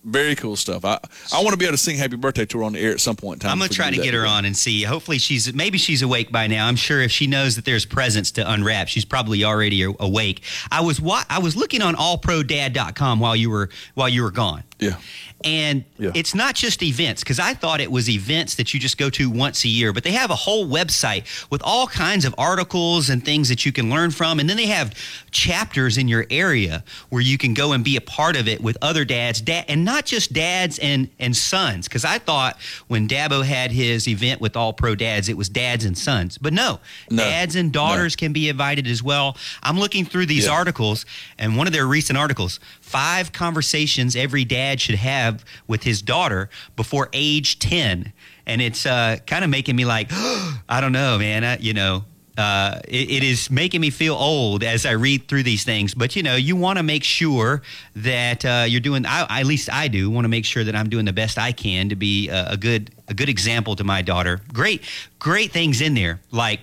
very cool stuff. I I want to be able to sing Happy Birthday to her on the air at some point in time. I'm gonna try to get her on and see. Hopefully, she's maybe she's awake by now. I'm sure if she knows that there's presents to unwrap, she's probably already awake. I was wa- I was looking on allprodad.com while you were while you were gone. Yeah. And Yeah. it's not just events because I thought it was events that you just go to once a year, but they have a whole website with all kinds of articles and things that you can learn from. And then they have chapters in your area where you can go and be a part of it with other dads, dad, and not just dads and, and sons. Because I thought when Dabo had his event with All Pro Dads, it was dads and sons. But no, No. dads and daughters can be invited as well. I'm looking through these Yeah. articles, and one of their recent articles five conversations every dad should have with his daughter before age 10. And it's uh, kind of making me like, I don't know, man. I, you know, uh, it, it is making me feel old as I read through these things. But you know, you want to make sure that uh, you're doing. I, at least I do want to make sure that I'm doing the best I can to be a, a good a good example to my daughter. Great, great things in there like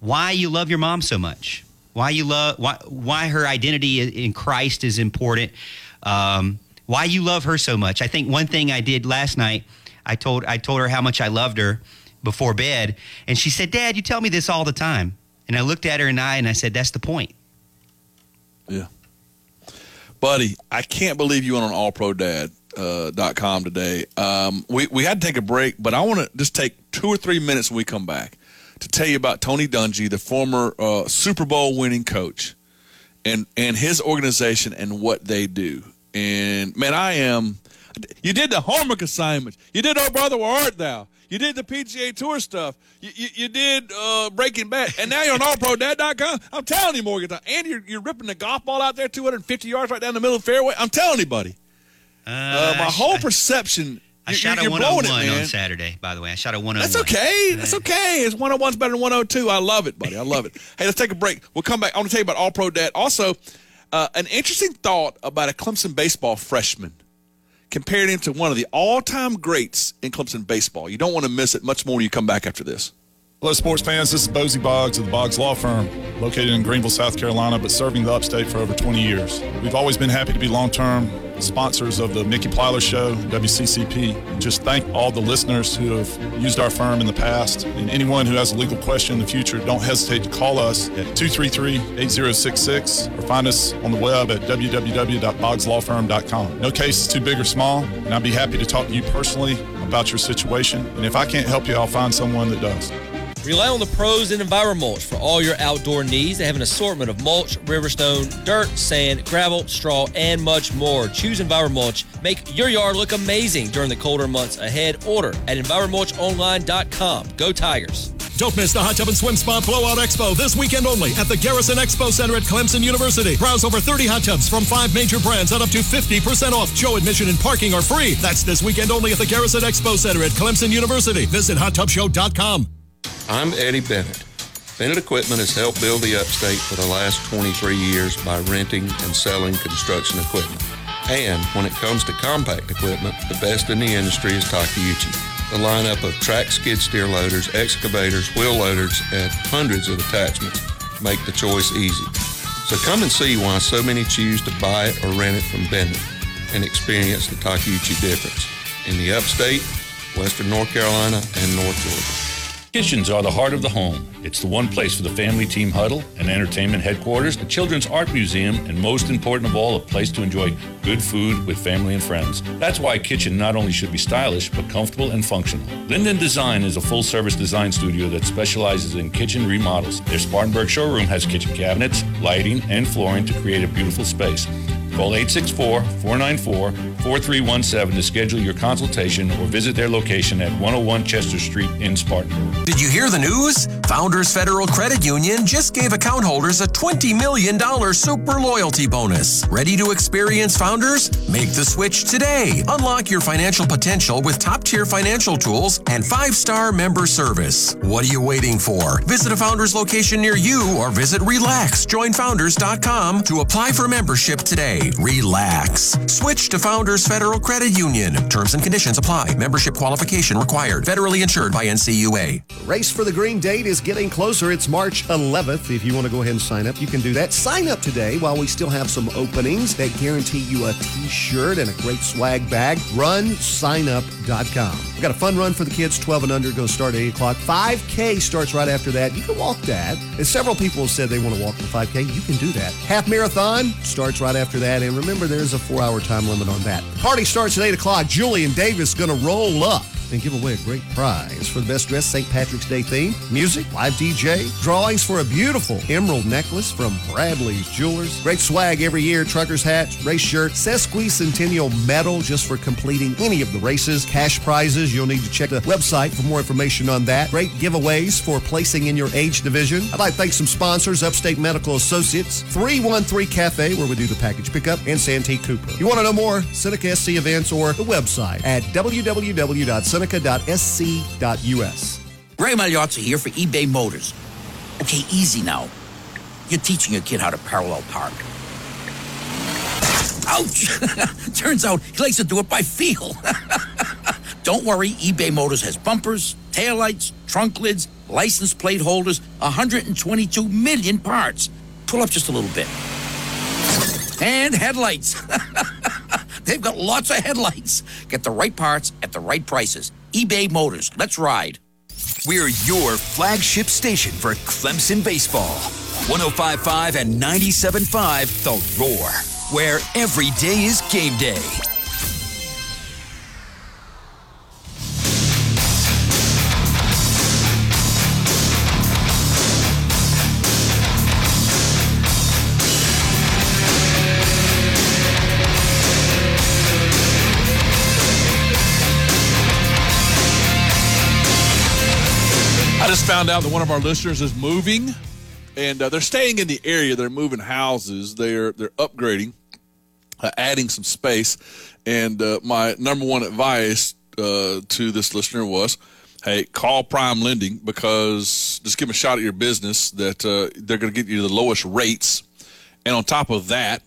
why you love your mom so much, why you love why why her identity in Christ is important, um, why you love her so much. I think one thing I did last night, I told I told her how much I loved her before bed, and she said, "Dad, you tell me this all the time." And I looked at her in the eye and I said, "That's the point." Yeah. Buddy, I can't believe you went on allprodad.com uh, dot com today. Um, we, we had to take a break, but I want to just take two or three minutes when we come back to tell you about Tony Dungy, the former uh, Super Bowl winning coach, and, and his organization and what they do. And, man, I am. You did the homework assignments. You did Oh Brother, Where Art Thou? You did the PGA Tour stuff. You, you, you did uh, Breaking Bad. And now you're on allprodad.com. I'm telling you, Morgan. And you're, you're ripping the golf ball out there 250 yards right down the middle of the fairway. I'm telling you, buddy. Uh, my whole sh- perception. I you're- shot a you're blowing it, 101 man. on Saturday, by the way. I shot a 101. That's okay. That's okay. It's 101's better than 102. I love it, buddy. I love it. hey, let's take a break. We'll come back. I want to tell you about All Pro Dad. Also, uh, an interesting thought about a Clemson baseball freshman. Compared him to one of the all-time greats in Clemson baseball. You don't want to miss it. Much more when you come back after this. Hello, sports fans. This is Bozy Boggs of the Boggs Law Firm, located in Greenville, South Carolina, but serving the upstate for over 20 years. We've always been happy to be long term sponsors of the Mickey Plyler Show, WCCP. Just thank all the listeners who have used our firm in the past. And anyone who has a legal question in the future, don't hesitate to call us at 233 8066 or find us on the web at www.boggslawfirm.com. No case is too big or small, and I'd be happy to talk to you personally about your situation. And if I can't help you, I'll find someone that does. Rely on the pros in EnviroMulch for all your outdoor needs. They have an assortment of mulch, riverstone, dirt, sand, gravel, straw, and much more. Choose EnviroMulch. Make your yard look amazing during the colder months ahead. Order at EnviroMulchOnline.com. Go Tigers. Don't miss the Hot Tub and Swim Spa Blowout Expo this weekend only at the Garrison Expo Center at Clemson University. Browse over 30 hot tubs from five major brands at up to 50% off. Show admission and parking are free. That's this weekend only at the Garrison Expo Center at Clemson University. Visit hottubshow.com. I'm Eddie Bennett. Bennett Equipment has helped build the upstate for the last 23 years by renting and selling construction equipment. And when it comes to compact equipment, the best in the industry is Takeuchi. The lineup of track skid steer loaders, excavators, wheel loaders, and hundreds of attachments make the choice easy. So come and see why so many choose to buy it or rent it from Bennett and experience the Takeuchi difference in the upstate, western North Carolina, and North Georgia. Kitchens are the heart of the home. It's the one place for the family team huddle, an entertainment headquarters, a children's art museum, and most important of all, a place to enjoy good food with family and friends. That's why a kitchen not only should be stylish, but comfortable and functional. Linden Design is a full service design studio that specializes in kitchen remodels. Their Spartanburg showroom has kitchen cabinets, lighting, and flooring to create a beautiful space. Call 864 494 4317 to schedule your consultation or visit their location at 101 Chester Street in Spartanburg. Did you hear the news? Founders Federal Credit Union just gave account holders a $20 million super loyalty bonus. Ready to experience Founders? Make the switch today. Unlock your financial potential with top tier financial tools and five star member service. What are you waiting for? Visit a Founders location near you or visit relaxjoinfounders.com to apply for membership today. Relax. Switch to Founders Federal Credit Union. Terms and conditions apply. Membership qualification required. Federally insured by NCUA. Race for the Green date is getting closer. It's March 11th. If you want to go ahead and sign up, you can do that. Sign up today while we still have some openings that guarantee you a t shirt and a great swag bag. RunSignup.com. We've got a fun run for the kids, 12 and under, to start at 8 o'clock. 5K starts right after that. You can walk that. And several people have said they want to walk the 5K. You can do that. Half marathon starts right after that. And remember, there's a four hour time limit on that. Party starts at 8 o'clock. Julian Davis going to roll up and give away a great prize for the best dressed St. Patrick's Day theme, music, live DJ, drawings for a beautiful emerald necklace from Bradley's Jewelers, great swag every year, trucker's hat, race shirt, sesquicentennial medal just for completing any of the races, cash prizes. You'll need to check the website for more information on that. Great giveaways for placing in your age division. I'd like to thank some sponsors, Upstate Medical Associates, 313 Cafe, where we do the package pickup, and Santee Cooper. You want to know more? Seneca SC events or the website at www.seneca.sc.us. Ray Magliozzi here for eBay Motors. Okay, easy now. You're teaching your kid how to parallel park. Ouch! Turns out he likes to do it by feel. Don't worry, eBay Motors has bumpers, taillights, trunk lids, license plate holders, 122 million parts. Pull up just a little bit. And headlights. They've got lots of headlights. Get the right parts at the right prices. eBay Motors. Let's ride. We're your flagship station for Clemson baseball. 1055 and 975 The Roar, where every day is game day. Just found out that one of our listeners is moving, and uh, they're staying in the area. They're moving houses. They're they're upgrading, uh, adding some space. And uh, my number one advice uh, to this listener was, "Hey, call Prime Lending because just give them a shot at your business. That uh, they're going to get you the lowest rates, and on top of that,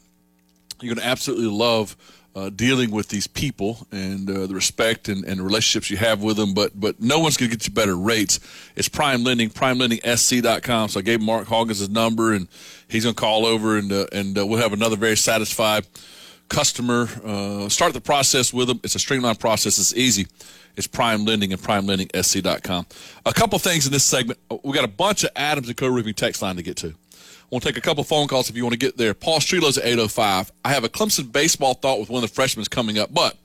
you're going to absolutely love." Uh, dealing with these people and uh, the respect and, and relationships you have with them, but but no one's going to get you better rates. It's Prime Lending, PrimeLendingSC.com. So I gave Mark Hawkins his number, and he's going to call over, and uh, and uh, we'll have another very satisfied customer. Uh, start the process with them. It's a streamlined process. It's easy. It's Prime Lending and PrimeLendingSC.com. A couple things in this segment. We got a bunch of Adams and Co. Roofing text line to get to. We'll take a couple phone calls if you want to get there. Paul Strelow's at 805. I have a Clemson baseball thought with one of the freshmen coming up. But,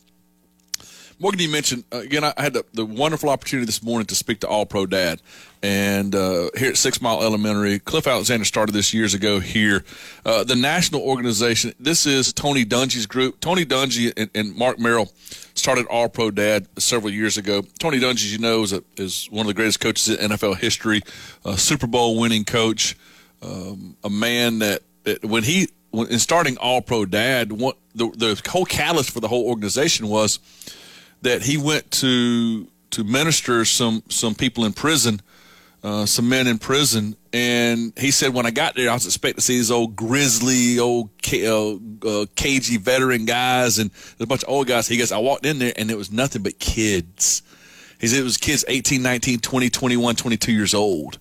Morgan, you mentioned, uh, again, I had the, the, wonderful opportunity this morning to speak to All Pro Dad. And uh, here at Six Mile Elementary, Cliff Alexander started this years ago here. Uh, the national organization, this is Tony Dungy's group. Tony Dungy and, and Mark Merrill started All Pro Dad several years ago. Tony Dungy, as you know, is, a, is one of the greatest coaches in NFL history, Super Bowl winning coach, um, a man that, that when he when, in starting All Pro Dad, what the the whole catalyst for the whole organization was that he went to to minister some some people in prison, uh, some men in prison, and he said when I got there, I was expecting to see these old grizzly, old uh, uh, cagey veteran guys and a bunch of old guys. He goes, I walked in there and it was nothing but kids. He said it was kids 18, 19, 20, 21, 22 years old.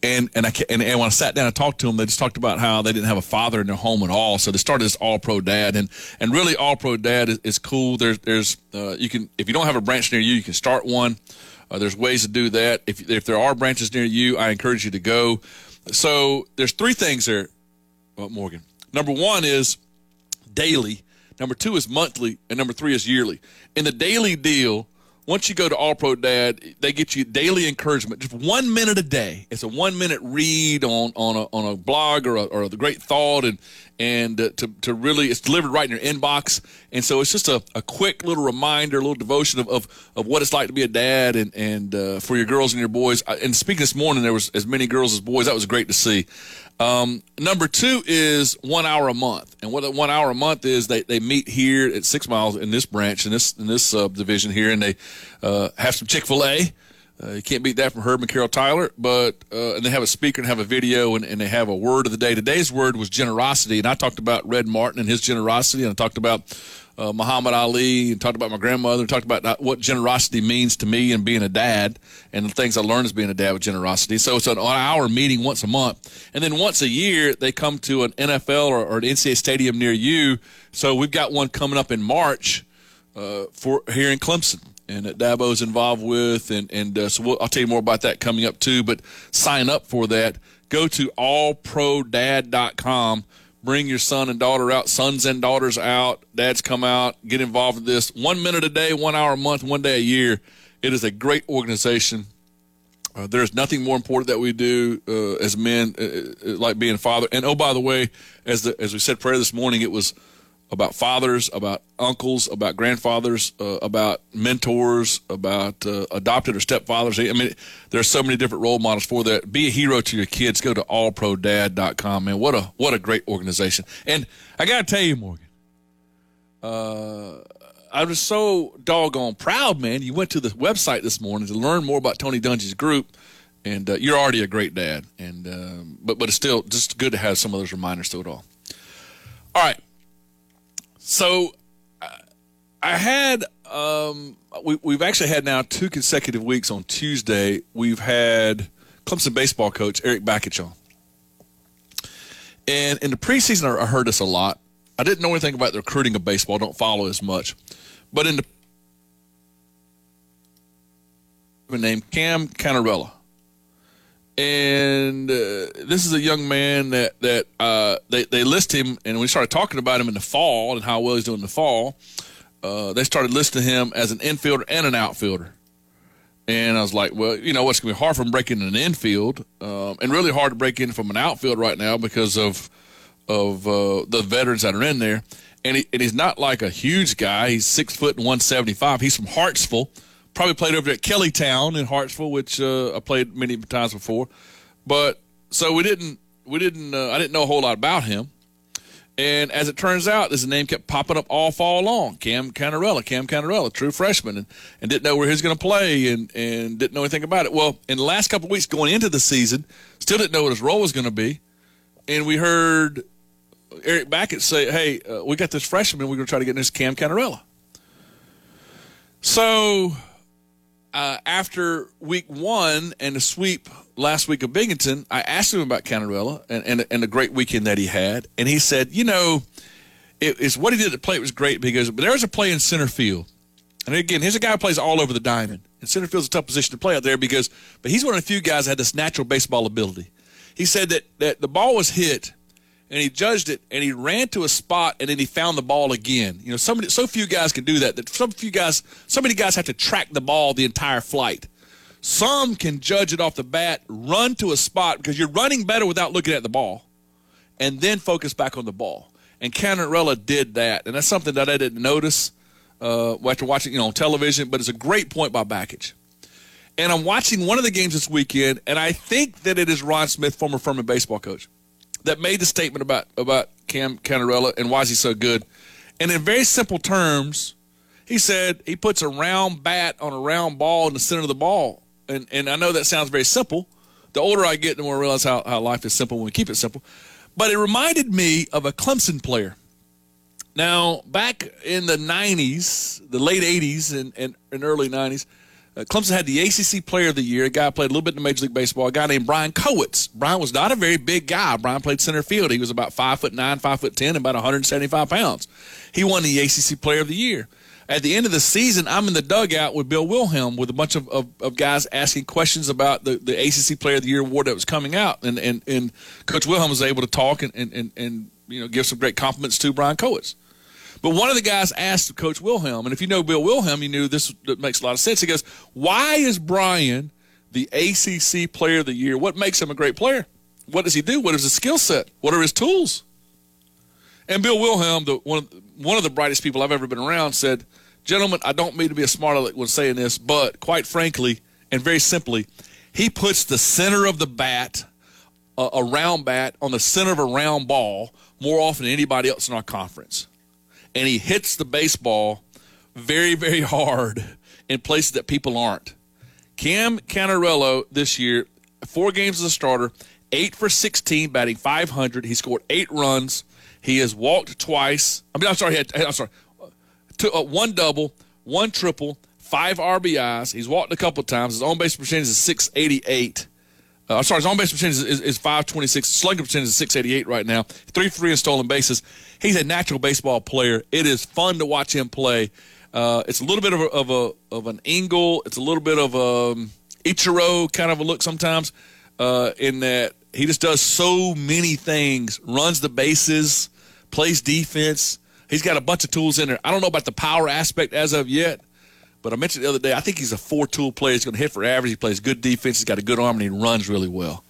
And and I and, and when I sat down and talked to them, they just talked about how they didn't have a father in their home at all. So they started this All Pro Dad, and and really All Pro Dad is, is cool. There's there's uh, you can if you don't have a branch near you, you can start one. Uh, there's ways to do that. If if there are branches near you, I encourage you to go. So there's three things there, uh, Morgan. Number one is daily. Number two is monthly, and number three is yearly. In the daily deal, once you go to All Pro Dad, they get you daily encouragement, just one minute a day. It's a one minute read on on a, on a blog or a, or the great thought, and and uh, to to really it's delivered right in your inbox. And so it's just a, a quick little reminder, a little devotion of, of, of what it's like to be a dad, and and uh, for your girls and your boys. And speaking this morning, there was as many girls as boys. That was great to see. Um, number two is one hour a month, and what one hour a month is, they, they meet here at Six Miles in this branch in this in this uh, division here, and they uh, have some Chick Fil A. Uh, you can't beat that from Herb and Carol Tyler, but uh, and they have a speaker and have a video, and, and they have a word of the day. Today's word was generosity, and I talked about Red Martin and his generosity, and I talked about uh, Muhammad Ali and talked about my grandmother and talked about what generosity means to me and being a dad and the things I learned as being a dad with generosity. So it's an hour meeting once a month. And then once a year, they come to an NFL or, or an NCAA stadium near you. So we've got one coming up in March uh, for here in Clemson and that Dabo's involved with. And, and uh, so we'll, I'll tell you more about that coming up too. But sign up for that. Go to allprodad.com bring your son and daughter out, sons and daughters out, dads come out, get involved in this. One minute a day, one hour a month, one day a year. It is a great organization. Uh, there's nothing more important that we do uh, as men, uh, uh like being father. And oh, by the way, as the, as we said prayer this morning, it was about fathers, about uncles, about grandfathers, uh, about mentors, about uh, adopted or stepfathers. I mean, there's so many different role models for that. Be a hero to your kids. Go to allprodad.com, man. What a what a great organization. And I got to tell you, Morgan, uh, I was so doggone proud, man. You went to the website this morning to learn more about Tony Dungy's group. And uh, you're already a great dad, and um, but but it's still just good to have some of those reminders to it all. All right, so I had um, we, we've actually had now two consecutive weeks on Tuesday. We've had Clemson baseball coach Erik Bakich on, and in the preseason I heard this a lot. I didn't know anything about the recruiting of baseball. I Don't follow as much, but in the named Cam Cannarella and uh, this is a young man that that uh, they they list him, and we started talking about him in the fall and how well he's doing in the fall. Uh, they started listing him as an infielder and an outfielder, and I was like, well, you know what's going to be hard from breaking in an infield, um, and really hard to break in from an outfield right now because of of uh, the veterans that are in there. And, he, and he's not like a huge guy. He's six foot and one seventy five. He's from Hartsville probably played over at Kellytown in Hartsville, which uh, I played many times before. But so we didn't, we didn't, uh, I didn't know a whole lot about him. And as it turns out, this name kept popping up all fall long. Cam Cannarella, Cam Cannarella, true freshman, and, and didn't know where he was going to play and, and didn't know anything about it. Well, in the last couple weeks going into the season, still didn't know what his role was going to be. And we heard Erik Bakich say, hey, uh, we got this freshman. We're going to try to get this Cam Cannarella. So uh, after week one and the sweep last week of Binghamton, I asked him about Cannarella and, and, and the great weekend that he had. And he said, you know, it, it's what he did at play was great because but there was a play in center field. And again, here's a guy who plays all over the diamond. And center field's a tough position to play out there because, but he's one of the few guys that had this natural baseball ability. He said that, that the ball was hit and he judged it and he ran to a spot and then he found the ball again. You know, so so few guys can do that. That some few guys, so many guys have to track the ball the entire flight. Some can judge it off the bat, run to a spot because you're running better without looking at the ball, and then focus back on the ball. And Cannarella did that, and that's something that I didn't notice uh, after watching you know on television. But it's a great point by Bakich. And I'm watching one of the games this weekend, and I think that it is Ron Smith, former Furman baseball coach, that made the statement about about Cam Cannarella and why is he so good. And in very simple terms, he said he puts a round bat on a round ball in the center of the ball. And and I know that sounds very simple. The older I get, the more I realize how, how life is simple when we keep it simple. But it reminded me of a Clemson player. Now, back in the 90s, the late 80s and, and, and early 90s, uh, Clemson had the ACC Player of the Year. A guy played a little bit in Major League Baseball. A guy named Brian Kowitz. Brian was not a very big guy. Brian played center field. He was about five foot nine, five foot ten, about 175 pounds. He won the ACC Player of the Year. At the end of the season, I'm in the dugout with Bill Wilhelm with a bunch of, of, of guys asking questions about the, the ACC Player of the Year award that was coming out, and and, and Coach Wilhelm was able to talk and, and, and, and you know give some great compliments to Brian Kowitz. But one of the guys asked Coach Wilhelm, and if you know Bill Wilhelm, you knew this makes a lot of sense. He goes, Why is Brian the ACC player of the year? What makes him a great player? What does he do? What is his skill set? What are his tools? And Bill Wilhelm, the, one, of, one of the brightest people I've ever been around, said, Gentlemen, I don't mean to be a smart aleck when saying this, but quite frankly and very simply, he puts the center of the bat, a, a round bat, on the center of a round ball more often than anybody else in our conference and he hits the baseball very, very hard in places that people aren't. Cam Cannarella this year, four games as a starter, eight for 16, batting 500. He scored eight runs. He has walked twice. I mean, I'm sorry, had, I'm sorry, two, uh, one double, one triple, five RBIs. He's walked a couple times. His on base percentage is 688. Uh, I'm sorry, his on base percentage is, is 526. Slugging percentage is 688 right now. Three three in stolen bases he's a natural baseball player. It is fun to watch him play. Uh, it's a little bit of a, of a of an angle. It's a little bit of a um, Ichiro kind of a look sometimes. Uh, in that he just does so many things, runs the bases, plays defense. He's got a bunch of tools in there. I don't know about the power aspect as of yet, but I mentioned the other day. I think he's a four tool player. He's going to hit for average. He plays good defense. He's got a good arm and he runs really well.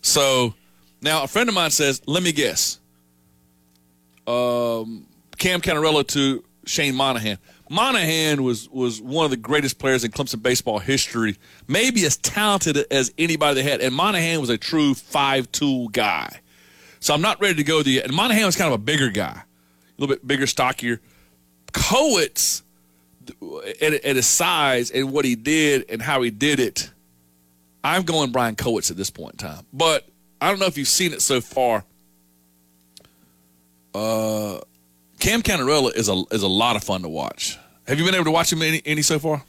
So now a friend of mine says, "Let me guess." Um, Cam Cannarella to Shane Monahan. Monahan was was one of the greatest players in Clemson baseball history, maybe as talented as anybody they had. And Monahan was a true five tool guy. So I'm not ready to go the. And Monahan was kind of a bigger guy, a little bit bigger, stockier. Kowitz, at, at his size and what he did and how he did it, I'm going Brian Kowitz at this point in time. But I don't know if you've seen it so far uh, Cam Cannarella is a is a lot of fun to watch. Have you been able to watch him any, any so far?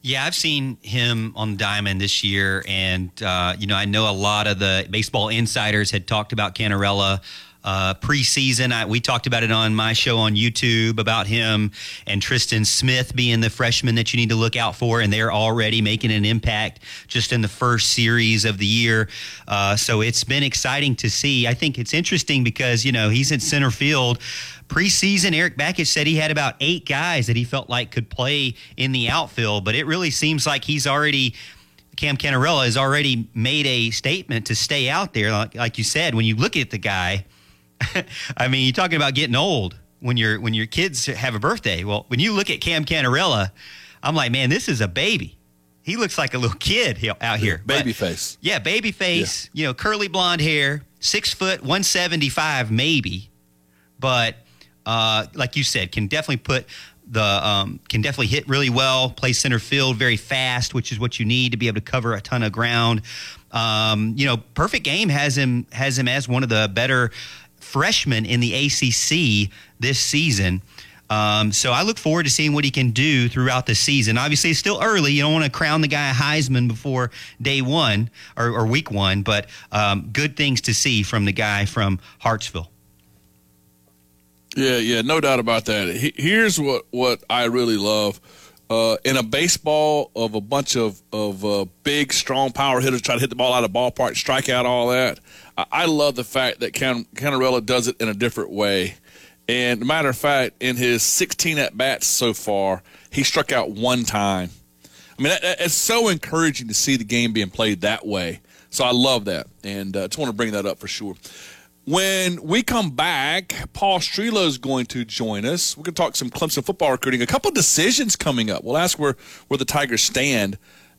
Yeah, I've seen him on Diamond this year, and uh, you know I know a lot of the baseball insiders had talked about Cannarella uh, preseason. I, we talked about it on my show on YouTube about him and Tristan Smith being the freshman that you need to look out for, and they're already making an impact just in the first series of the year. Uh, so it's been exciting to see. I think it's interesting because you know he's in center field preseason, Erik Bakich said he had about eight guys that he felt like could play in the outfield, but it really seems like he's already. Cam Cannarella has already made a statement to stay out there. Like, like you said, when you look at the guy, I mean, you're talking about getting old when your when your kids have a birthday. Well, when you look at Cam Cannarella, I'm like, man, this is a baby. He looks like a little kid out here. Baby but, face. Yeah, baby face. Yeah. You know, curly blonde hair, six foot, 175 maybe, but uh, like you said, can definitely put the um, can definitely hit really well, play center field very fast, which is what you need to be able to cover a ton of ground. Um, you know, perfect game has him has him as one of the better freshman in the ACC this season. Um, so I look forward to seeing what he can do throughout the season. Obviously, it's still early. You don't want to crown the guy a Heisman before day one or, or week one, but um, good things to see from the guy from Hartsville. Yeah, yeah, no doubt about that. Here's what, what I really love. Uh, in a baseball of a bunch of, of uh, big, strong power hitters try to hit the ball out of ballpark, strike out, all that. I love the fact that Can- Cannarella does it in a different way. And matter of fact, in his 16 at bats so far, he struck out one time. I mean, it's so encouraging to see the game being played that way. So I love that, and uh, just want to bring that up for sure. When we come back, Paul Strelow is going to join us. We're going to talk some Clemson football recruiting. A couple decisions coming up. We'll ask where, where the Tigers stand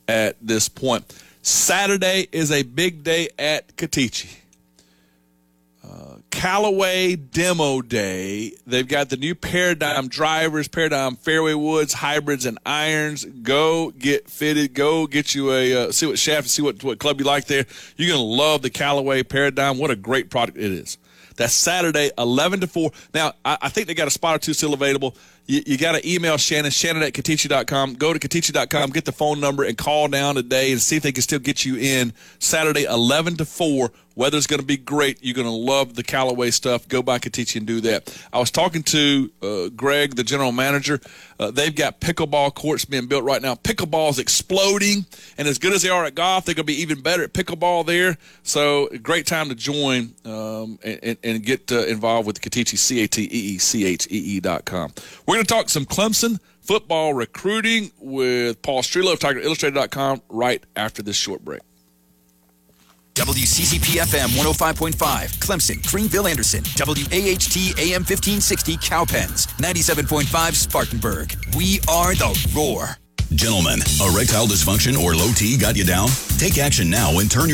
at this point. Saturday is a big day at Cateechee. Callaway Demo Day. They've got the new Paradigm drivers, Paradigm fairway woods, hybrids, and irons. Go get fitted. Go get you a uh, see what shaft, and see what what club you like there. You're gonna love the Callaway Paradigm. What a great product it is. That's Saturday, 11 to 4. Now, I, I think they got a spot or two still available. You, you got to email Shannon, Shannon at Cateechee.com. Go to Cateechee.com, get the phone number, and call down today and see if they can still get you in Saturday, 11 to 4. Weather's going to be great. You're going to love the Callaway stuff. Go by Cateechee and do that. I was talking to uh, Greg, the general manager. Uh, they've got pickleball courts being built right now. Pickleball is exploding, and as good as they are at golf, they're going to be even better at pickleball there. So, great time to join um, and, and, get uh, involved with Cateechee, C A T E E C H E E dot com. We're going to talk some Clemson football recruiting with Paul Strelow of TigerIllustrated.com right after this short break. WCCP FM 105.5, Clemson, Greenville, Anderson, WAHT AM 1560, Cowpens, 97.5, Spartanburg. We are the roar. Gentlemen, erectile dysfunction or low T got you down? Take action now and turn your